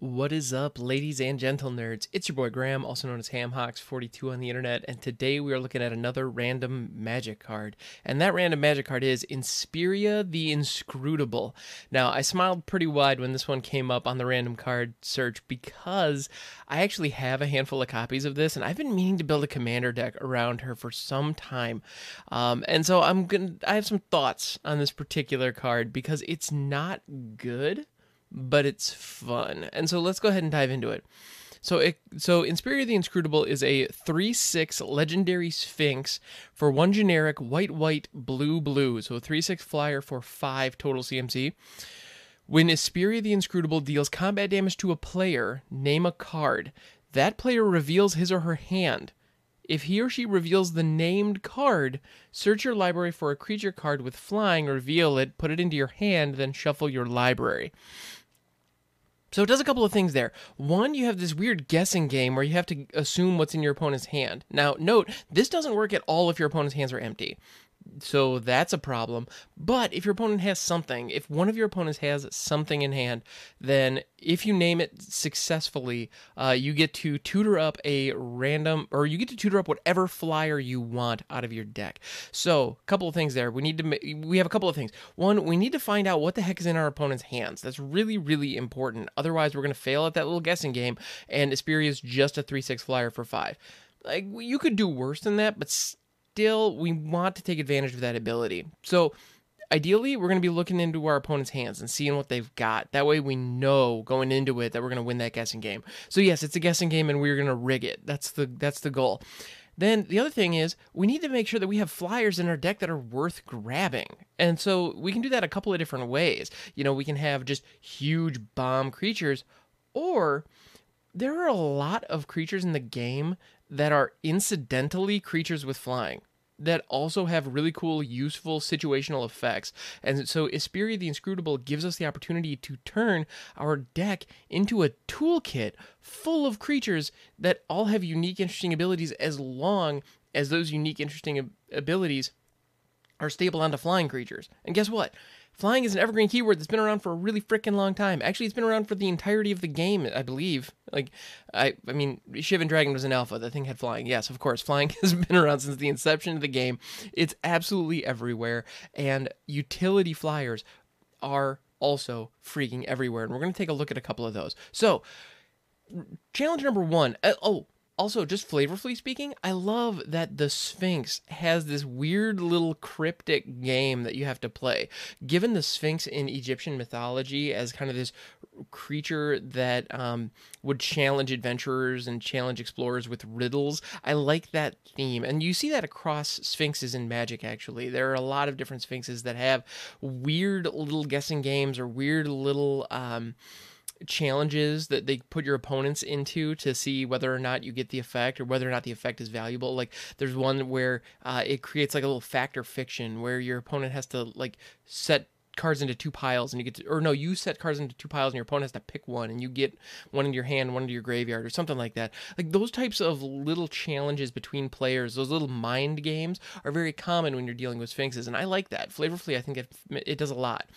What is up, ladies and gentle nerds? It's your boy Graham, also known as HamHocks42 on the internet, and today we are looking at another random magic card. And that random magic card is Isperia the Inscrutable. Now, I smiled pretty wide when this one came up on the random card search because I actually have a handful of copies of this, and I've been meaning to build a commander deck around her for some time. Um, and so I'm gonna I have some thoughts on this particular card because it's not good but it's fun. And so let's go ahead and dive into it. So, it, so Isperia the Inscrutable is a 3 6 legendary Sphinx for one generic white, white, blue, blue. So, a 3 6 flyer for 5 total CMC. When Isperia the Inscrutable deals combat damage to a player, name a card. That player reveals his or her hand. If he or she reveals the named card, search your library for a creature card with flying, reveal it, put it into your hand, then shuffle your library. So it does a couple of things there. One, you have this weird guessing game where you have to assume what's in your opponent's hand. Now, note, this doesn't work at all if your opponent's hands are empty so that's a problem. But if your opponent has something, if one of your opponents has something in hand, then if you name it successfully, uh, you get to tutor up a random, or you get to tutor up whatever flyer you want out of your deck. So, a couple of things there. We need to, we have a couple of things. One, we need to find out what the heck is in our opponent's hands. That's really, really important. Otherwise, we're going to fail at that little guessing game, and Isperia is just a 3 6 flyer for 5 like you could do worse than that, but still, we want to take advantage of that ability. So, ideally, we're going to be looking into our opponent's hands and seeing what they've got. That way, we know going into it that we're going to win that guessing game. So, yes, it's a guessing game, and we're going to rig it. That's the that's the goal. Then the other thing is we need to make sure that we have flyers in our deck that are worth grabbing. And so we can do that a couple of different ways. You know, we can have just huge bomb creatures, or there are a lot of creatures in the game that are incidentally creatures with flying that also have really cool, useful situational effects. And so Isperia the Inscrutable gives us the opportunity to turn our deck into a toolkit full of creatures that all have unique, interesting abilities as long as those unique, interesting abilities are stable onto flying creatures. And guess what? Flying is an evergreen keyword that's been around for a really freaking long time. Actually, it's been around for the entirety of the game, I believe. Like, I, I mean, Shivan Dragon was an alpha. The thing had flying. Yes, of course, flying has been around since the inception of the game. It's absolutely everywhere, and utility flyers are also freaking everywhere. And we're going to take a look at a couple of those. So, challenge number one. Uh, oh, also, just flavorfully speaking, I love that the Sphinx has this weird little cryptic game that you have to play. Given the Sphinx in Egyptian mythology as kind of this creature that um, would challenge adventurers and challenge explorers with riddles, I like that theme. And you see that across Sphinxes in Magic, actually. There are a lot of different Sphinxes that have weird little guessing games or weird little. Um, challenges that they put your opponents into to see whether or not you get the effect or whether or not the effect is valuable. Like there's one where uh, it creates like a little Fact or Fiction where your opponent has to like set cards into two piles and you get to, or no, you set cards into two piles and your opponent has to pick one and you get one in your hand, one into your graveyard or something like that. Like those types of little challenges between players, those little mind games are very common when you're dealing with sphinxes. And I like that. Flavorfully, I think it, it does a lot.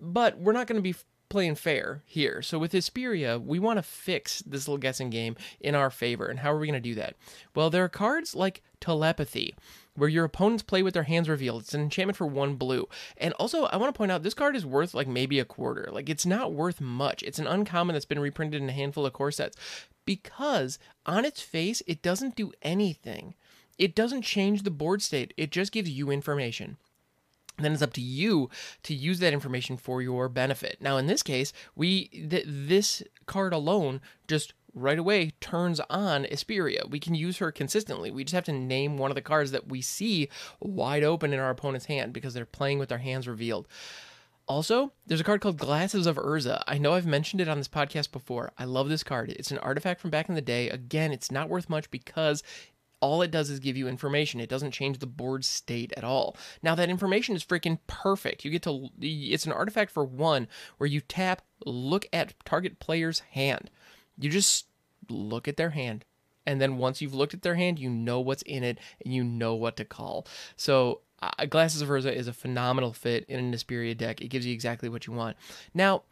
But we're not going to be playing fair here. So with Isperia, we want to fix this little guessing game in our favor. And how are we going to do that? Well, there are cards like Telepathy, where your opponents play with their hands revealed. It's an enchantment for one blue. And also, I want to point out this card is worth like maybe a quarter. Like it's not worth much. It's an uncommon that's been reprinted in a handful of core sets because on its face, it doesn't do anything. It doesn't change the board state. It just gives you information then it's up to you to use that information for your benefit. Now, in this case, we th- this card alone just right away turns on Isperia. We can use her consistently. We just have to name one of the cards that we see wide open in our opponent's hand because they're playing with their hands revealed. Also, there's a card called Glasses of Urza. I know I've mentioned it on this podcast before. I love this card. It's an artifact from back in the day. Again, it's not worth much because all it does is give you information. It doesn't change the board state at all. Now that information is freaking perfect. You get to it's an artifact for one where you tap, look at target player's hand. You just look at their hand. And then once you've looked at their hand, you know what's in it and you know what to call. So uh, Glasses of Urza is a phenomenal fit in an Isperia deck. It gives you exactly what you want. Now,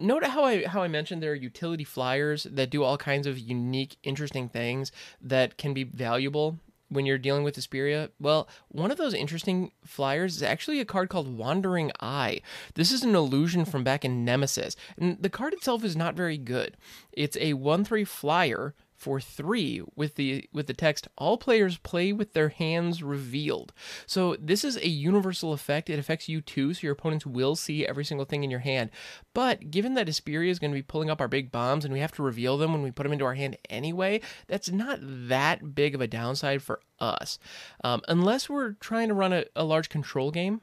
note how I how I mentioned there are utility flyers that do all kinds of unique, interesting things that can be valuable when you're dealing with Isperia? Well, one of those interesting flyers is actually a card called Wandering Eye. This is an illusion from back in Nemesis, and the card itself is not very good. It's a 1 3 flyer for three with the with the text all players play with their hands revealed. So this is a universal effect. It affects you too so your opponents will see every single thing in your hand. But given that Isperia is going to be pulling up our big bombs and we have to reveal them when we put them into our hand anyway that's not that big of a downside for us. Um, unless we're trying to run a, a large control game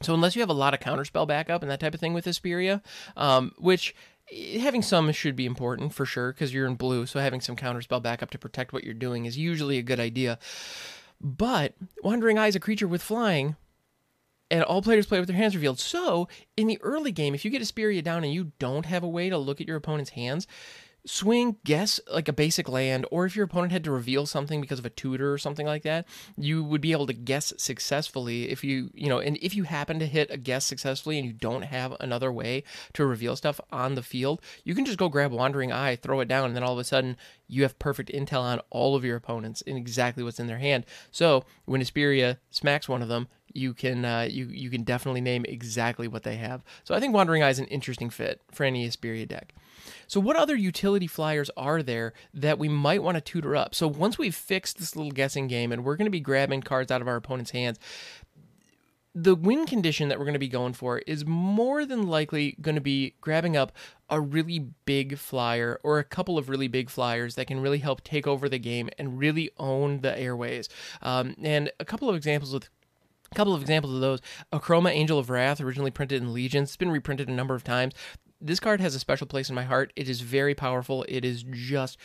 so unless you have a lot of counterspell backup and that type of thing with Isperia, um, which having some should be important for sure because you're in blue, so having some counterspell backup to protect what you're doing is usually a good idea. But Wandering Eye is a creature with flying, and all players play with their hands revealed. So in the early game, if you get Isperia down and you don't have a way to look at your opponent's hands, swing, guess like a basic land, or if your opponent had to reveal something because of a tutor or something like that, you would be able to guess successfully if you, you know, and if you happen to hit a guess successfully and you don't have another way to reveal stuff on the field, you can just go grab Wandering Eye, throw it down, and then all of a sudden you have perfect intel on all of your opponents and exactly what's in their hand. So when Isperia smacks one of them, you can uh, you you can definitely name exactly what they have. So I think Wandering Eye is an interesting fit for any Isperia deck. So, what other utility flyers are there that we might want to tutor up? So, once we've fixed this little guessing game and we're going to be grabbing cards out of our opponent's hands, the win condition that we're going to be going for is more than likely going to be grabbing up a really big flyer or a couple of really big flyers that can really help take over the game and really own the airways. Um, and a couple of examples with a couple of examples of those. Akroma Angel of Wrath, originally printed in Legions, it's been reprinted a number of times this card has a special place in my heart. It is very powerful. It is just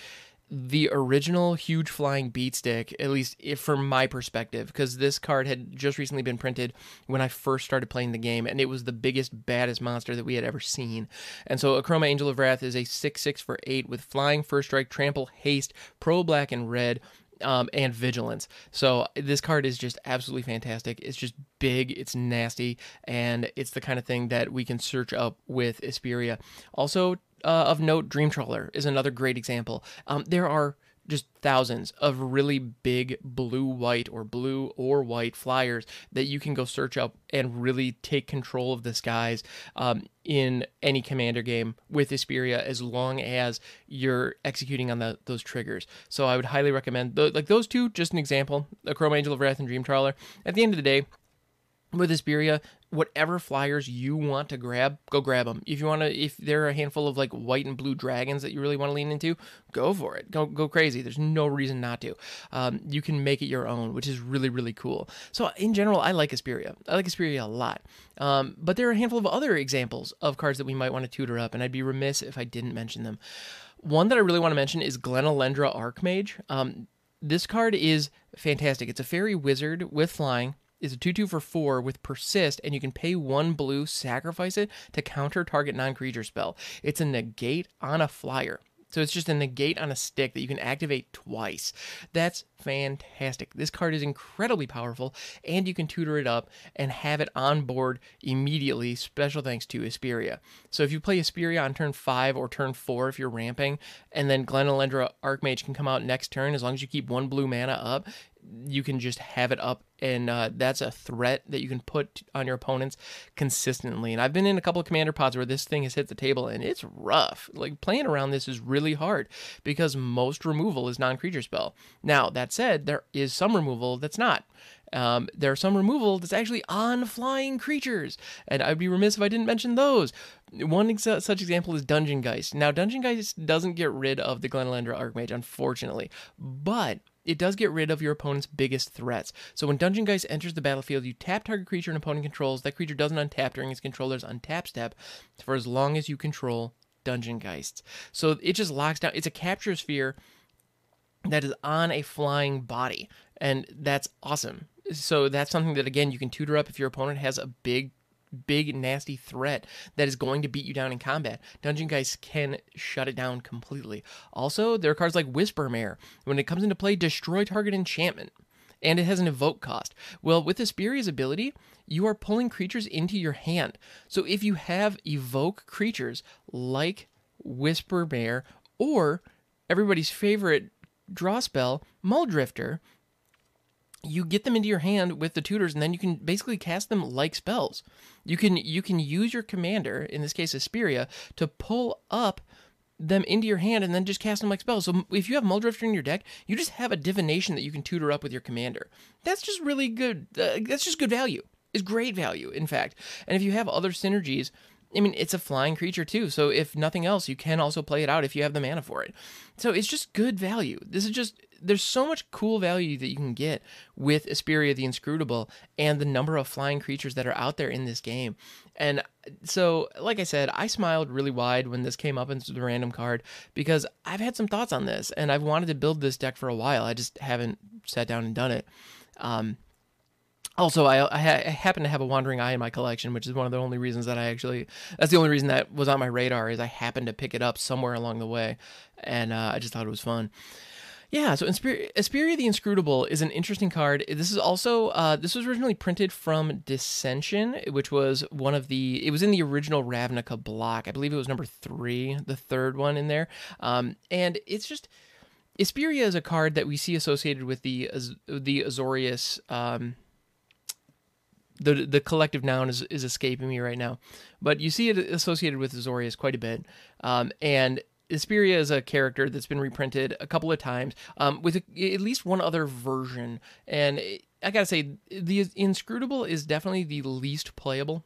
the original huge flying beatstick, at least if, from my perspective, because this card had just recently been printed when I first started playing the game, and it was the biggest, baddest monster that we had ever seen. And so, Akroma Angel of Wrath is a 6 6 for 8 with flying, first strike, trample, haste, pro black, and red um, and vigilance. So this card is just absolutely fantastic. It's just big, it's nasty, and it's the kind of thing that we can search up with Isperia. Also, uh, of note, Dream Trawler is another great example. Um, there are just thousands of really big blue white or blue or white flyers that you can go search up and really take control of the skies um, in any commander game with Isperia as long as you're executing on the, those triggers. So I would highly recommend th- like those two. Just an example: the Chrome Angel of Wrath and Dream Trawler. At the end of the day, with Isperia, whatever flyers you want to grab, go grab them. If you want to, if there are a handful of like white and blue dragons that you really want to lean into, go for it. Go go crazy. There's no reason not to. Um, you can make it your own, which is really really cool. So in general, I like Isperia. I like Isperia a lot. Um, but there are a handful of other examples of cards that we might want to tutor up, and I'd be remiss if I didn't mention them. One that I really want to mention is Glen Elendra Archmage. Um, this card is fantastic. It's a fairy wizard with flying is a 2 2 for 4 with persist, and you can pay one blue, sacrifice it to counter target non creature spell. It's a negate on a flyer. So it's just a negate on a stick that you can activate twice. That's fantastic. This card is incredibly powerful, and you can tutor it up and have it on board immediately, special thanks to Isperia. So if you play Isperia on turn 5 or turn 4 if you're ramping, and then Glen Elendra Archmage can come out next turn, as long as you keep one blue mana up, you can just have it up and uh, that's a threat that you can put on your opponents consistently and i've been in a couple of commander pods where this thing has hit the table and it's rough like playing around this is really hard because most removal is non-creature spell now that said there is some removal that's not um, there's some removal that's actually on flying creatures, and I'd be remiss if I didn't mention those. One ex- such example is Dungeon Geist. Now, Dungeon Geist doesn't get rid of the Glen Elendra Archmage, unfortunately, but it does get rid of your opponent's biggest threats. So when Dungeon Geist enters the battlefield, you tap target creature an opponent controls. That creature doesn't untap during its controller's untap step for as long as you control Dungeon Geists. So it just locks down. It's a capture sphere that is on a flying body, and that's awesome. So that's something that again you can tutor up if your opponent has a big big nasty threat that is going to beat you down in combat. Dungeon Geist can shut it down completely. Also, there are cards like Wispmare. When it comes into play, destroy target enchantment. and it has an evoke cost. Well, with Isperia's ability, you are pulling creatures into your hand. So if you have evoke creatures like Wispmare or everybody's favorite draw spell, Muldrifter, you get them into your hand with the tutors and then you can basically cast them like spells. You can you can use your commander, in this case Isperia, to pull up them into your hand and then just cast them like spells. So if you have Muldrifter in your deck, you just have a divination that you can tutor up with your commander. That's just really good. Uh, that's just good value. It's great value, in fact. And if you have other synergies, I mean, it's a flying creature too. So if nothing else, you can also play it out if you have the mana for it. So it's just good value. This is just there's so much cool value that you can get with Isperia the Inscrutable and the number of flying creatures that are out there in this game. And so, like I said, I smiled really wide when this came up into the random card because I've had some thoughts on this and I've wanted to build this deck for a while. I just haven't sat down and done it. Um, also, I, I, happen to have a wandering eye in my collection, which is one of the only reasons that I actually, that's the only reason that was on my radar is I happened to pick it up somewhere along the way. And uh, I just thought it was fun. Yeah, so Inspir- the Inscrutable is an interesting card. This is also uh, this was originally printed from Dissension, which was one of the it was in the original Ravnica block. I believe it was number three, the third one in there. Um, and it's just Isperia is a card that we see associated with the the Azorius. Um, the the collective noun is, is escaping me right now, but you see it associated with Azorius quite a bit, um, and Isperia is a character that's been reprinted a couple of times um, with a, at least one other version. And I gotta say, the Inscrutable is definitely the least playable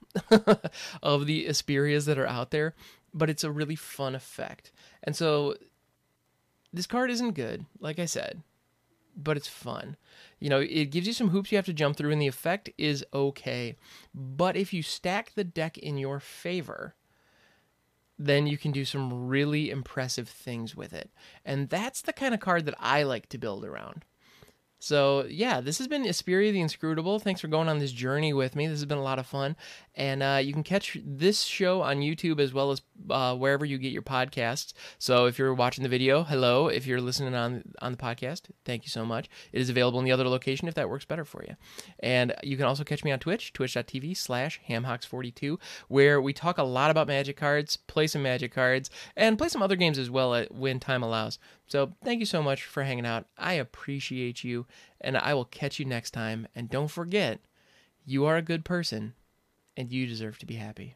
of the Isperias that are out there, but it's a really fun effect. And so this card isn't good, like I said, but it's fun. You know, it gives you some hoops you have to jump through, and the effect is okay. But if you stack the deck in your favor, then you can do some really impressive things with it. And that's the kind of card that I like to build around. So yeah, this has been Isperia the Inscrutable. Thanks for going on this journey with me. This has been a lot of fun, and uh, you can catch this show on YouTube as well as uh, wherever you get your podcasts. So if you're watching the video, hello. If you're listening on on the podcast, thank you so much. It is available in the other location if that works better for you. And you can also catch me on Twitch, twitch.tv slash hamhocks42, where we talk a lot about magic cards, play some magic cards, and play some other games as well when time allows. So thank you so much for hanging out. I appreciate you, and I will catch you next time. And don't forget, you are a good person, and you deserve to be happy.